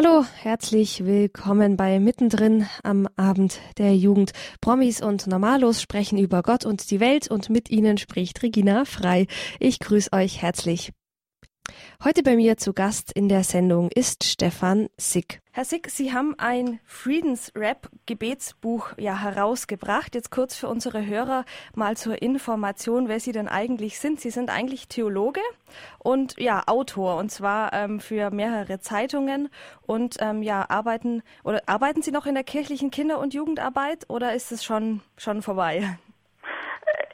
Hallo, herzlich willkommen bei Mittendrin am Abend der Jugend. Promis und Normalos sprechen über Gott und die Welt und mit ihnen spricht Regina Frei. Ich grüße euch herzlich. Heute bei mir zu Gast in der Sendung ist Stefan Sick. Herr Sick, Sie haben ein Friedensrap-Gebetsbuch ja herausgebracht. Jetzt kurz für unsere Hörer mal zur Information, wer Sie denn eigentlich sind. Sie sind eigentlich Theologe und ja Autor und zwar ähm, für mehrere Zeitungen und ähm, ja arbeiten oder arbeiten Sie noch in der kirchlichen Kinder- und Jugendarbeit oder ist es schon schon vorbei?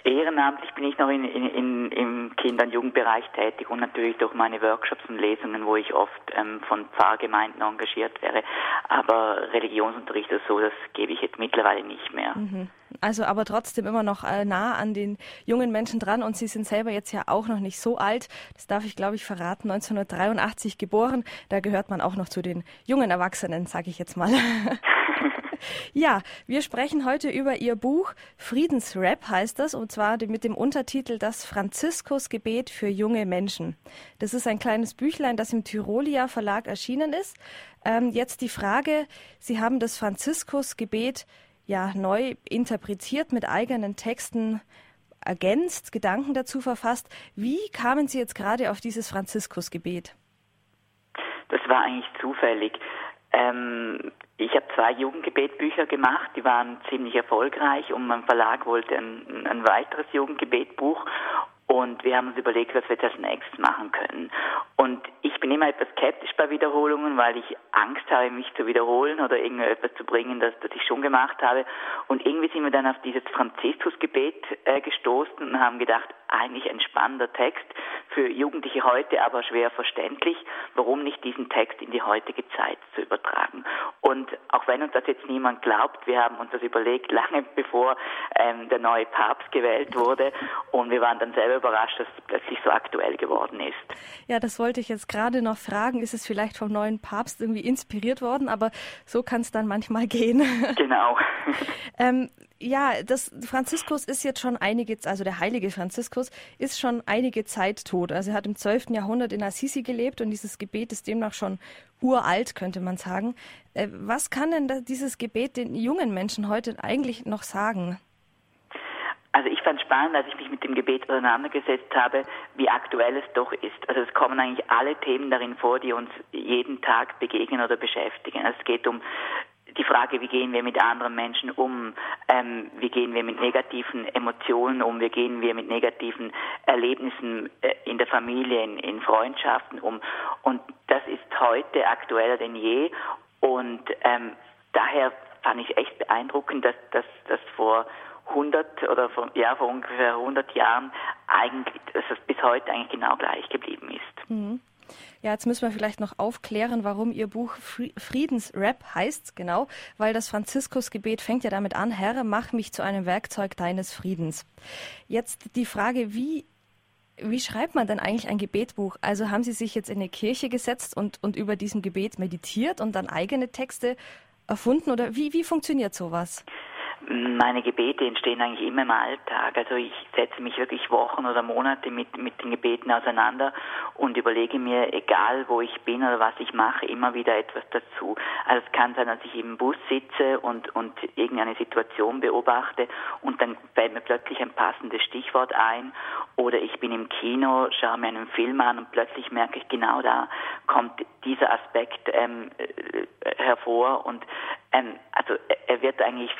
Ehrenamtlich bin ich noch in, in, in, im Kinder- und Jugendbereich tätig und natürlich durch meine Workshops und Lesungen, wo ich oft ähm, von Pfarrgemeinden engagiert wäre. Aber Religionsunterricht ist so, das gebe ich jetzt mittlerweile nicht mehr. Mhm. Also aber trotzdem immer noch äh, nah an den jungen Menschen dran und Sie sind selber jetzt ja auch noch nicht so alt. Das darf ich, glaube ich, verraten. 1983 geboren. Da gehört man auch noch zu den jungen Erwachsenen, sage ich jetzt mal. Ja, wir sprechen heute über Ihr Buch Friedensrap heißt das und zwar mit dem Untertitel Das Franziskusgebet für junge Menschen. Das ist ein kleines Büchlein, das im Tyrolia Verlag erschienen ist. Ähm, jetzt die Frage, Sie haben das Franziskusgebet ja neu interpretiert mit eigenen Texten ergänzt, Gedanken dazu verfasst. Wie kamen Sie jetzt gerade auf dieses Franziskusgebet? Das war eigentlich zufällig. Ähm, ich habe zwei Jugendgebetbücher gemacht, die waren ziemlich erfolgreich und mein Verlag wollte ein, ein weiteres Jugendgebetbuch und wir haben uns überlegt, was wir als nächstes machen können. Und ich bin immer etwas skeptisch bei Wiederholungen, weil ich Angst habe, mich zu wiederholen oder irgendetwas zu bringen, das, das ich schon gemacht habe. Und irgendwie sind wir dann auf dieses Franziskusgebet äh, gestoßen und haben gedacht, eigentlich ein spannender Text für Jugendliche heute, aber schwer verständlich. Warum nicht diesen Text in die heutige Zeit zu übertragen? Und auch wenn uns das jetzt niemand glaubt, wir haben uns das überlegt, lange bevor ähm, der neue Papst gewählt wurde. Und wir waren dann selber überrascht, dass es plötzlich so aktuell geworden ist. Ja, das wollte ich jetzt gerade noch fragen. Ist es vielleicht vom neuen Papst irgendwie inspiriert worden? Aber so kann es dann manchmal gehen. Genau. ähm, ja, das Franziskus ist jetzt schon einige, also der heilige Franziskus ist schon einige Zeit tot. Also er hat im 12. Jahrhundert in Assisi gelebt und dieses Gebet ist demnach schon uralt, könnte man sagen. Äh, was kann denn dieses Gebet den jungen Menschen heute eigentlich noch sagen? Also ich fand spannend, als ich mich mit dem Gebet auseinandergesetzt habe, wie aktuell es doch ist. Also es kommen eigentlich alle Themen darin vor, die uns jeden Tag begegnen oder beschäftigen. Es geht um die Frage, wie gehen wir mit anderen Menschen um, ähm, wie gehen wir mit negativen Emotionen um, wie gehen wir mit negativen Erlebnissen äh, in der Familie, in, in Freundschaften um. Und das ist heute aktueller denn je. Und ähm, daher fand ich echt beeindruckend, dass das vor 100 oder vor, ja, vor ungefähr 100 Jahren eigentlich, dass es bis heute eigentlich genau gleich geblieben ist. Mhm. Ja, jetzt müssen wir vielleicht noch aufklären, warum Ihr Buch Friedensrap heißt, genau, weil das Franziskusgebet fängt ja damit an, Herr, mach mich zu einem Werkzeug deines Friedens. Jetzt die Frage, wie wie schreibt man denn eigentlich ein Gebetbuch? Also haben Sie sich jetzt in eine Kirche gesetzt und, und über diesem Gebet meditiert und dann eigene Texte erfunden oder wie, wie funktioniert sowas? Meine Gebete entstehen eigentlich immer im Alltag. Also ich setze mich wirklich Wochen oder Monate mit, mit den Gebeten auseinander und überlege mir, egal wo ich bin oder was ich mache, immer wieder etwas dazu. Also es kann sein, dass ich im Bus sitze und, und irgendeine Situation beobachte und dann fällt mir plötzlich ein passendes Stichwort ein oder ich bin im Kino, schaue mir einen Film an und plötzlich merke ich, genau da kommt dieser Aspekt ähm, äh, hervor und ähm, also er wird eigentlich,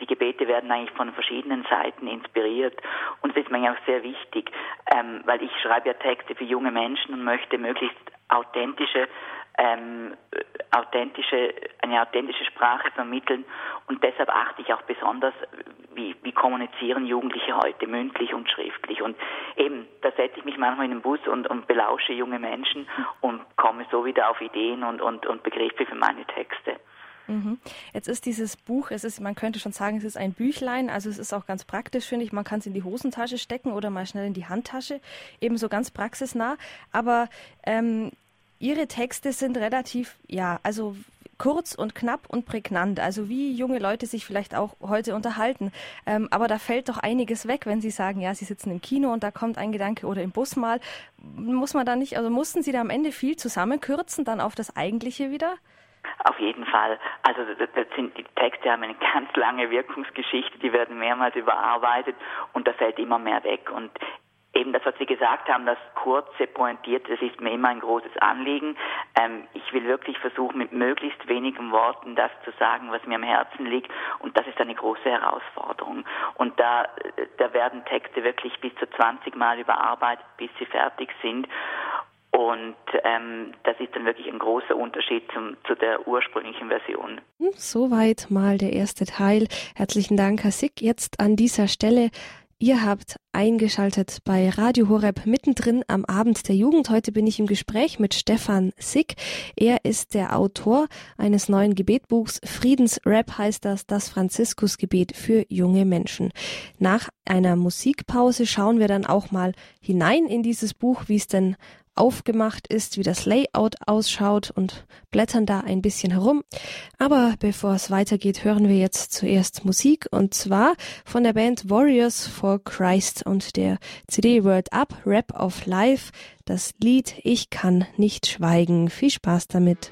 die Gebete werden eigentlich von verschiedenen Seiten inspiriert und das ist mir auch sehr wichtig, ähm, weil ich schreibe ja Texte für junge Menschen und möchte möglichst authentische ähm, authentische, eine authentische Sprache vermitteln und deshalb achte ich auch besonders, wie, wie kommunizieren Jugendliche heute, mündlich und schriftlich. Und eben, da setze ich mich manchmal in den Bus und, und belausche junge Menschen und komme so wieder auf Ideen und, und, und Begriffe für meine Texte. Mhm. Jetzt ist dieses Buch, es ist, man könnte schon sagen, es ist ein Büchlein, also es ist auch ganz praktisch, finde ich. Man kann es in die Hosentasche stecken oder mal schnell in die Handtasche, ebenso ganz praxisnah. Aber ähm, Ihre Texte sind relativ, ja, also kurz und knapp und prägnant, also wie junge Leute sich vielleicht auch heute unterhalten. Ähm, aber da fällt doch einiges weg, wenn Sie sagen, ja, Sie sitzen im Kino und da kommt ein Gedanke oder im Bus mal. Muss man da nicht, also mussten Sie da am Ende viel zusammenkürzen, dann auf das Eigentliche wieder? Auf jeden Fall. Also das sind, die Texte haben eine ganz lange Wirkungsgeschichte, die werden mehrmals überarbeitet und da fällt immer mehr weg. Und eben das, was Sie gesagt haben, das kurze, pointierte, das ist mir immer ein großes Anliegen. Ähm, ich will wirklich versuchen, mit möglichst wenigen Worten das zu sagen, was mir am Herzen liegt. Und das ist eine große Herausforderung. Und da, da werden Texte wirklich bis zu 20 Mal überarbeitet, bis sie fertig sind. Und ähm, das ist dann wirklich ein großer Unterschied zum, zu der ursprünglichen Version. Soweit mal der erste Teil. Herzlichen Dank, Herr Sick. Jetzt an dieser Stelle Ihr habt eingeschaltet bei Radio Horeb mittendrin am Abend der Jugend. Heute bin ich im Gespräch mit Stefan Sick. Er ist der Autor eines neuen Gebetbuchs. Friedensrap heißt das, das Franziskusgebet für junge Menschen. Nach einer Musikpause schauen wir dann auch mal hinein in dieses Buch, wie es denn aufgemacht ist, wie das Layout ausschaut und blättern da ein bisschen herum. Aber bevor es weitergeht, hören wir jetzt zuerst Musik und zwar von der Band Warriors for Christ und der CD Word Up Rap of Life, das Lied Ich kann nicht schweigen. Viel Spaß damit.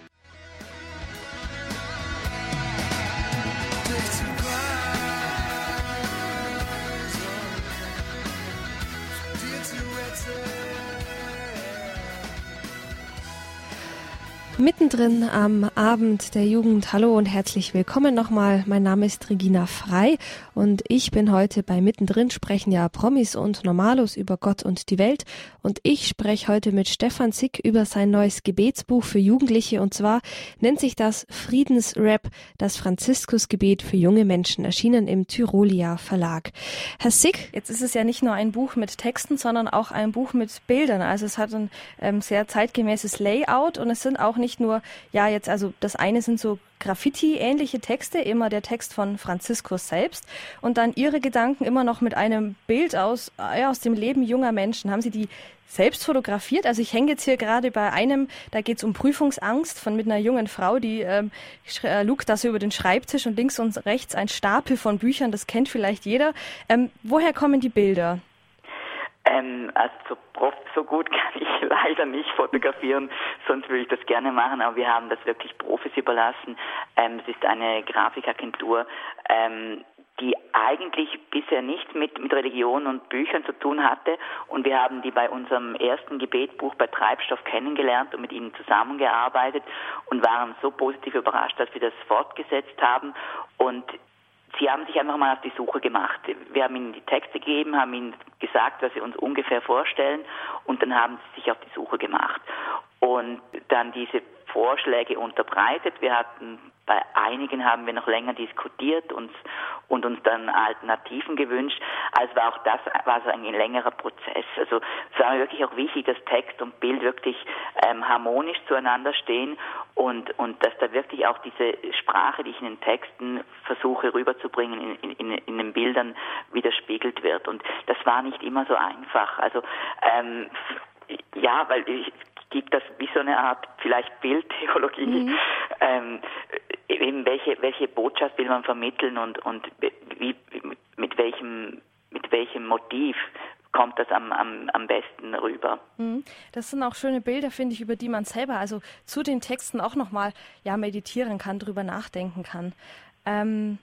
Mittendrin am Abend der Jugend. Hallo und herzlich willkommen nochmal. Mein Name ist Regina Frei und ich bin heute bei Mittendrin sprechen ja Promis und Normalos über Gott und die Welt und ich spreche heute mit Stefan Zick über sein neues Gebetsbuch für Jugendliche und zwar nennt sich das Friedensrap, das Franziskusgebet für junge Menschen, erschienen im Tyrolia Verlag. Herr Zick, jetzt ist es ja nicht nur ein Buch mit Texten, sondern auch ein Buch mit Bildern. Also es hat ein ähm, sehr zeitgemäßes Layout und es sind auch nicht nicht nur, ja, jetzt, also das eine sind so Graffiti-ähnliche Texte, immer der Text von Franziskus selbst und dann Ihre Gedanken immer noch mit einem Bild aus, ja, aus dem Leben junger Menschen. Haben Sie die selbst fotografiert? Also ich hänge jetzt hier gerade bei einem, da geht es um Prüfungsangst von mit einer jungen Frau, die ähm, äh, lugt das über den Schreibtisch und links und rechts ein Stapel von Büchern, das kennt vielleicht jeder. Ähm, woher kommen die Bilder? Ähm, also so, Prof, so gut kann ich leider nicht fotografieren, sonst würde ich das gerne machen, aber wir haben das wirklich Profis überlassen. Ähm, es ist eine Grafikagentur, ähm, die eigentlich bisher nichts mit, mit Religion und Büchern zu tun hatte. Und wir haben die bei unserem ersten Gebetbuch bei Treibstoff kennengelernt und mit ihnen zusammengearbeitet und waren so positiv überrascht, dass wir das fortgesetzt haben. Und Sie haben sich einfach mal auf die Suche gemacht. Wir haben Ihnen die Texte gegeben, haben Ihnen gesagt, was wir uns ungefähr vorstellen und dann haben Sie sich auf die Suche gemacht und dann diese Vorschläge unterbreitet. Wir hatten bei einigen haben wir noch länger diskutiert und, und uns dann Alternativen gewünscht. Also war auch das war so ein längerer Prozess. Also es war mir wirklich auch wichtig, dass Text und Bild wirklich ähm, harmonisch zueinander stehen und, und dass da wirklich auch diese Sprache, die ich in den Texten versuche rüberzubringen, in, in, in den Bildern widerspiegelt wird. Und das war nicht immer so einfach. Also ähm, ja, weil ich gibt das wie so eine Art vielleicht Bildtheologie, mhm. ähm, eben welche, welche Botschaft will man vermitteln und, und wie, mit welchem, mit welchem Motiv kommt das am, am, am besten rüber. Mhm. Das sind auch schöne Bilder, finde ich, über die man selber also zu den Texten auch nochmal ja, meditieren kann, drüber nachdenken kann. Ähm,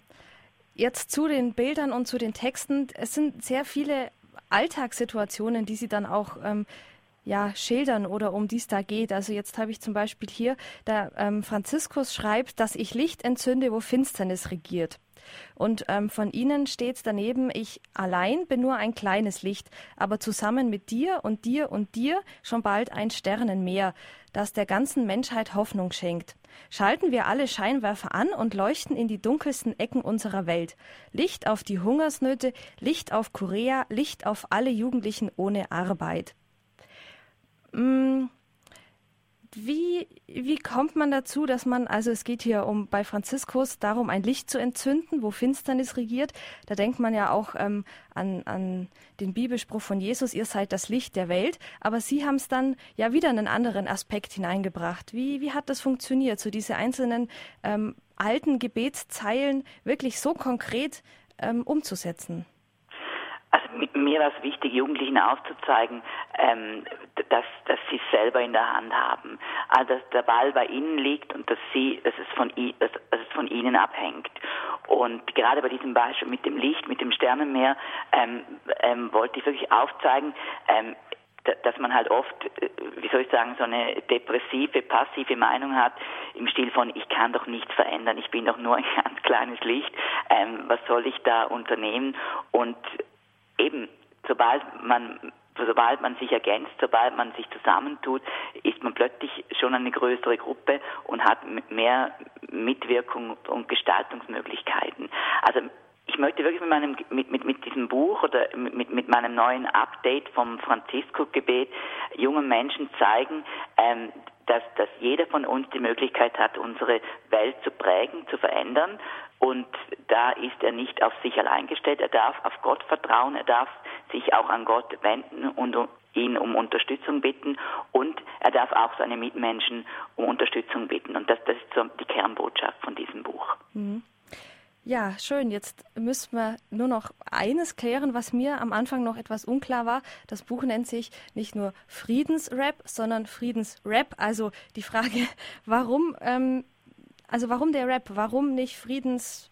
jetzt zu den Bildern und zu den Texten. Es sind sehr viele Alltagssituationen, die Sie dann auch ähm, ja, schildern oder um die es da geht. Also jetzt habe ich zum Beispiel hier, da ähm, Franziskus schreibt, dass ich Licht entzünde, wo Finsternis regiert. Und ähm, von ihnen steht daneben, ich allein bin nur ein kleines Licht, aber zusammen mit dir und dir und dir schon bald ein Sternenmeer, das der ganzen Menschheit Hoffnung schenkt. Schalten wir alle Scheinwerfer an und leuchten in die dunkelsten Ecken unserer Welt. Licht auf die Hungersnöte, Licht auf Korea, Licht auf alle Jugendlichen ohne Arbeit. Mm, wie, wie kommt man dazu, dass man, also es geht hier um bei Franziskus darum, ein Licht zu entzünden, wo Finsternis regiert. Da denkt man ja auch ähm, an, an den Bibelspruch von Jesus, ihr seid das Licht der Welt. Aber Sie haben es dann ja wieder einen anderen Aspekt hineingebracht. Wie, wie hat das funktioniert, so diese einzelnen ähm, alten Gebetszeilen wirklich so konkret ähm, umzusetzen? Also mir war es wichtig, Jugendlichen aufzuzeigen, ähm, dass, dass sie es selber in der Hand haben. Also dass der Ball bei ihnen liegt und dass sie, dass es von, dass, es von ihnen abhängt. Und gerade bei diesem Beispiel mit dem Licht, mit dem Sternenmeer, ähm, ähm, wollte ich wirklich aufzeigen, ähm, dass man halt oft, äh, wie soll ich sagen, so eine depressive, passive Meinung hat im Stil von, ich kann doch nichts verändern, ich bin doch nur ein ganz kleines Licht, ähm, was soll ich da unternehmen? Und eben, sobald man sobald man sich ergänzt, sobald man sich zusammentut, ist man plötzlich schon eine größere Gruppe und hat mehr Mitwirkung und Gestaltungsmöglichkeiten. Also ich möchte wirklich mit meinem mit, mit, mit diesem Buch oder mit, mit meinem neuen Update vom Franziskus-Gebet jungen Menschen zeigen, ähm, dass, dass jeder von uns die Möglichkeit hat, unsere Welt zu prägen, zu verändern und da ist er nicht auf sich allein gestellt. Er darf auf Gott vertrauen. Er darf sich auch an Gott wenden und ihn um Unterstützung bitten. Und er darf auch seine Mitmenschen um Unterstützung bitten. Und das, das ist so die Kernbotschaft von diesem Buch. Mhm. Ja, schön. Jetzt müssen wir nur noch eines klären, was mir am Anfang noch etwas unklar war. Das Buch nennt sich nicht nur Friedensrap, sondern Friedensrap. Also die Frage, warum ähm, also warum der Rap? Warum nicht Friedens,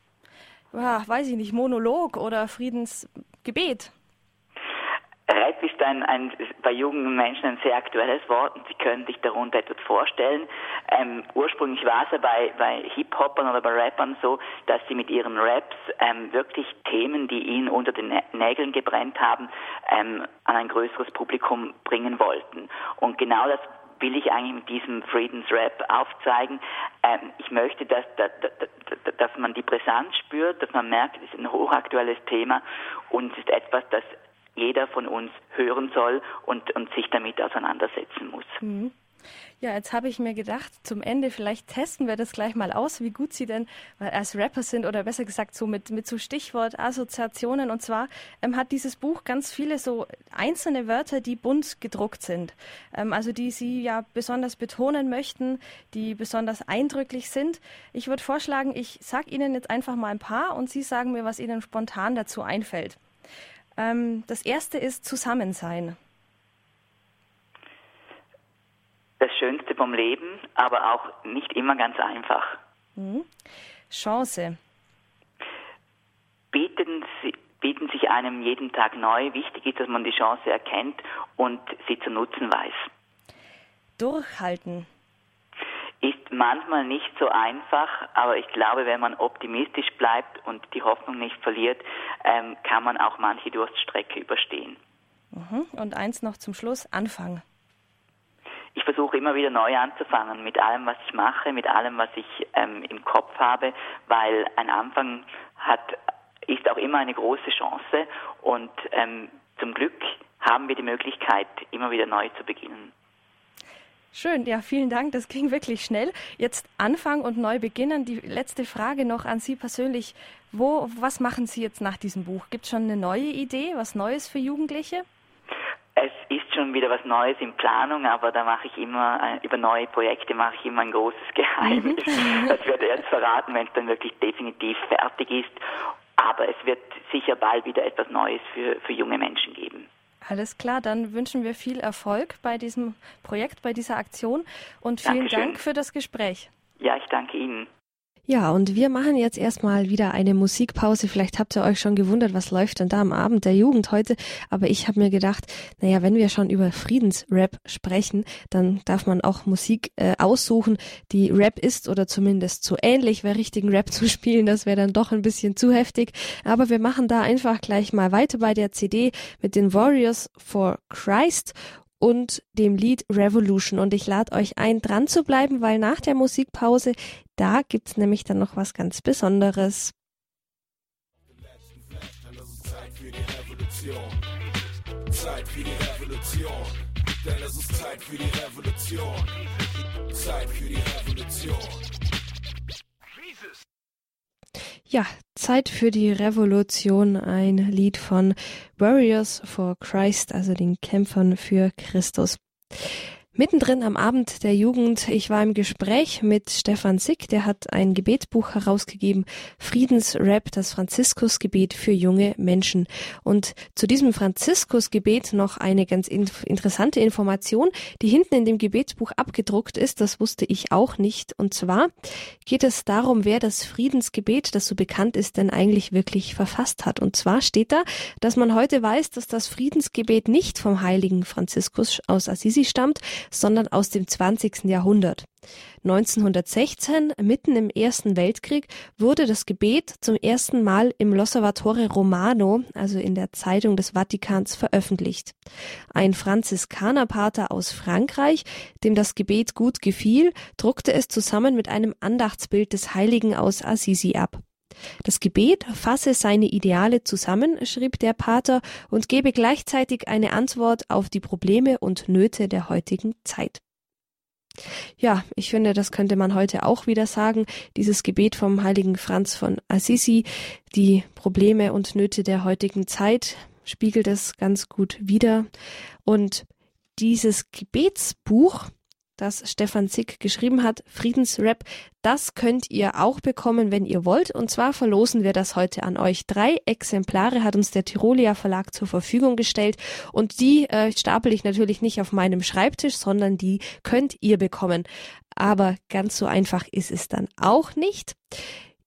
ja, weiß ich nicht, Monolog oder Friedensgebet? Rap ist ein, ein, bei jungen Menschen ein sehr aktuelles Wort und Sie können sich darunter etwas vorstellen. Ähm, ursprünglich war es ja bei, bei Hip-Hopern oder bei Rappern so, dass sie mit ihren Raps ähm, wirklich Themen, die ihnen unter den Nägeln gebrennt haben, ähm, an ein größeres Publikum bringen wollten. Und genau das will ich eigentlich mit diesem Friedensrap aufzeigen. Ähm, ich möchte, dass, dass, dass man die Brisanz spürt, dass man merkt, es ist ein hochaktuelles Thema und es ist etwas, das jeder von uns hören soll und, und sich damit auseinandersetzen muss. Mhm. Ja, jetzt habe ich mir gedacht, zum Ende, vielleicht testen wir das gleich mal aus, wie gut Sie denn als Rapper sind oder besser gesagt so mit, mit so Stichwort Assoziationen. Und zwar ähm, hat dieses Buch ganz viele so einzelne Wörter, die bunt gedruckt sind. Ähm, also die Sie ja besonders betonen möchten, die besonders eindrücklich sind. Ich würde vorschlagen, ich sage Ihnen jetzt einfach mal ein paar und Sie sagen mir, was Ihnen spontan dazu einfällt. Ähm, das erste ist Zusammensein. das Schönste vom Leben, aber auch nicht immer ganz einfach. Mhm. Chance. Bieten, sie, bieten sich einem jeden Tag neu. Wichtig ist, dass man die Chance erkennt und sie zu nutzen weiß. Durchhalten. Ist manchmal nicht so einfach, aber ich glaube, wenn man optimistisch bleibt und die Hoffnung nicht verliert, ähm, kann man auch manche Durststrecke überstehen. Mhm. Und eins noch zum Schluss, Anfang ich versuche immer wieder neu anzufangen mit allem, was ich mache, mit allem, was ich ähm, im Kopf habe, weil ein Anfang hat, ist auch immer eine große Chance und ähm, zum Glück haben wir die Möglichkeit, immer wieder neu zu beginnen. Schön, ja, vielen Dank. Das ging wirklich schnell. Jetzt anfangen und neu beginnen. Die letzte Frage noch an Sie persönlich. Wo, was machen Sie jetzt nach diesem Buch? Gibt es schon eine neue Idee, was Neues für Jugendliche? Es ist schon wieder was Neues in Planung, aber da mache ich immer, äh, über neue Projekte mache ich immer ein großes Geheimnis. Mhm. Das werde ich jetzt verraten, wenn es dann wirklich definitiv fertig ist. Aber es wird sicher bald wieder etwas Neues für, für junge Menschen geben. Alles klar, dann wünschen wir viel Erfolg bei diesem Projekt, bei dieser Aktion und vielen Dankeschön. Dank für das Gespräch. Ja, ich danke Ihnen. Ja, und wir machen jetzt erstmal wieder eine Musikpause. Vielleicht habt ihr euch schon gewundert, was läuft denn da am Abend der Jugend heute. Aber ich habe mir gedacht, naja, wenn wir schon über Friedensrap sprechen, dann darf man auch Musik äh, aussuchen, die Rap ist oder zumindest so ähnlich. Wer richtigen Rap zu spielen, das wäre dann doch ein bisschen zu heftig. Aber wir machen da einfach gleich mal weiter bei der CD mit den Warriors for Christ und dem Lied Revolution. Und ich lade euch ein, dran zu bleiben, weil nach der Musikpause, da gibt's nämlich dann noch was ganz Besonderes. Zeit für die Revolution. Denn es ist Zeit für die Revolution. Zeit für die Revolution. Ja, Zeit für die Revolution, ein Lied von Warriors for Christ, also den Kämpfern für Christus. Mittendrin am Abend der Jugend, ich war im Gespräch mit Stefan Sick, der hat ein Gebetbuch herausgegeben, Friedensrap, das Franziskusgebet für junge Menschen. Und zu diesem Franziskusgebet noch eine ganz in interessante Information, die hinten in dem Gebetsbuch abgedruckt ist, das wusste ich auch nicht. Und zwar geht es darum, wer das Friedensgebet, das so bekannt ist, denn eigentlich wirklich verfasst hat. Und zwar steht da, dass man heute weiß, dass das Friedensgebet nicht vom heiligen Franziskus aus Assisi stammt, sondern aus dem 20. Jahrhundert. 1916, mitten im Ersten Weltkrieg, wurde das Gebet zum ersten Mal im L'Osservatore Romano, also in der Zeitung des Vatikans, veröffentlicht. Ein Franziskanerpater aus Frankreich, dem das Gebet gut gefiel, druckte es zusammen mit einem Andachtsbild des Heiligen aus Assisi ab. Das Gebet fasse seine Ideale zusammen, schrieb der Pater, und gebe gleichzeitig eine Antwort auf die Probleme und Nöte der heutigen Zeit. Ja, ich finde, das könnte man heute auch wieder sagen. Dieses Gebet vom heiligen Franz von Assisi, die Probleme und Nöte der heutigen Zeit, spiegelt es ganz gut wider. Und dieses Gebetsbuch, das Stefan Zick geschrieben hat, Friedensrap. Das könnt ihr auch bekommen, wenn ihr wollt. Und zwar verlosen wir das heute an euch. Drei Exemplare hat uns der Tirolia Verlag zur Verfügung gestellt. Und die äh, stapel ich natürlich nicht auf meinem Schreibtisch, sondern die könnt ihr bekommen. Aber ganz so einfach ist es dann auch nicht.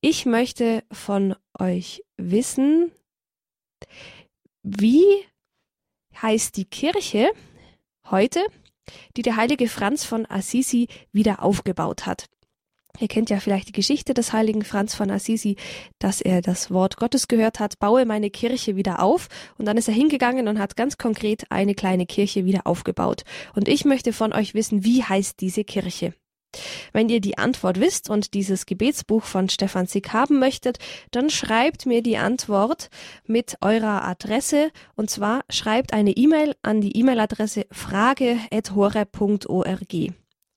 Ich möchte von euch wissen, wie heißt die Kirche heute? Die der heilige Franz von Assisi wieder aufgebaut hat. Ihr kennt ja vielleicht die Geschichte des heiligen Franz von Assisi, dass er das Wort Gottes gehört hat, baue meine Kirche wieder auf. Und dann ist er hingegangen und hat ganz konkret eine kleine Kirche wieder aufgebaut. Und ich möchte von euch wissen, wie heißt diese Kirche? Wenn ihr die Antwort wisst und dieses Gebetsbuch von Stefan Sick haben möchtet, dann schreibt mir die Antwort mit eurer Adresse und zwar schreibt eine E-Mail an die E-Mail-Adresse frage.hore.org.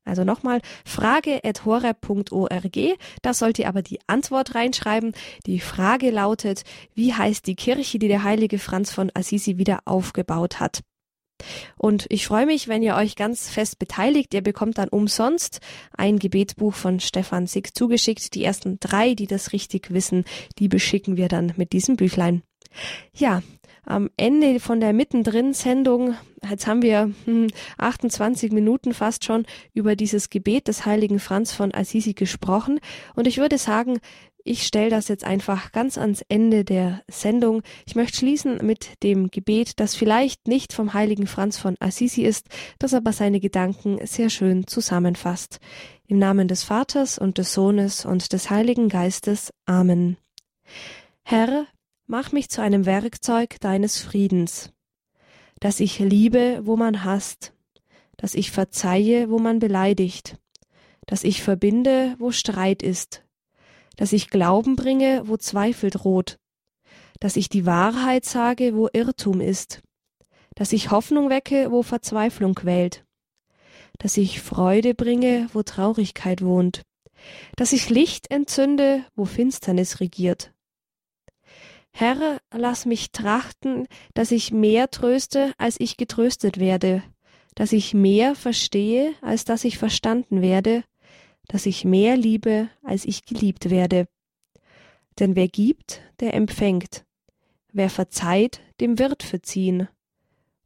Also nochmal frage.horeb.org. Da sollt ihr aber die Antwort reinschreiben. Die Frage lautet, wie heißt die Kirche, die der heilige Franz von Assisi wieder aufgebaut hat? Und ich freue mich, wenn ihr euch ganz fest beteiligt. Ihr bekommt dann umsonst ein Gebetbuch von Stefan Sick zugeschickt. Die ersten drei, die das richtig wissen, die beschicken wir dann mit diesem Büchlein. Ja, am Ende von der Mittendrin-Sendung, jetzt haben wir hm, 28 Minuten fast schon über dieses Gebet des heiligen Franz von Assisi gesprochen. Und ich würde sagen, ich stelle das jetzt einfach ganz ans Ende der Sendung. Ich möchte schließen mit dem Gebet, das vielleicht nicht vom heiligen Franz von Assisi ist, das aber seine Gedanken sehr schön zusammenfasst. Im Namen des Vaters und des Sohnes und des Heiligen Geistes. Amen. Herr, mach mich zu einem Werkzeug deines Friedens, dass ich liebe, wo man hasst, dass ich verzeihe, wo man beleidigt, dass ich verbinde, wo Streit ist, dass ich Glauben bringe, wo Zweifel droht, dass ich die Wahrheit sage, wo Irrtum ist, dass ich Hoffnung wecke, wo Verzweiflung quält, dass ich Freude bringe, wo Traurigkeit wohnt, dass ich Licht entzünde, wo Finsternis regiert. Herr, lass mich trachten, dass ich mehr tröste, als ich getröstet werde, dass ich mehr verstehe, als dass ich verstanden werde, dass ich mehr liebe, als ich geliebt werde. Denn wer gibt, der empfängt. Wer verzeiht, dem wird verziehen.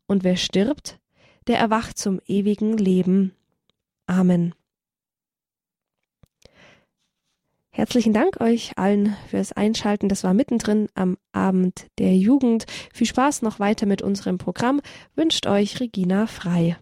Und wer stirbt, der erwacht zum ewigen Leben. Amen. Herzlichen Dank euch allen fürs Einschalten. Das war mittendrin am Abend der Jugend. Viel Spaß noch weiter mit unserem Programm. Wünscht euch Regina Frei.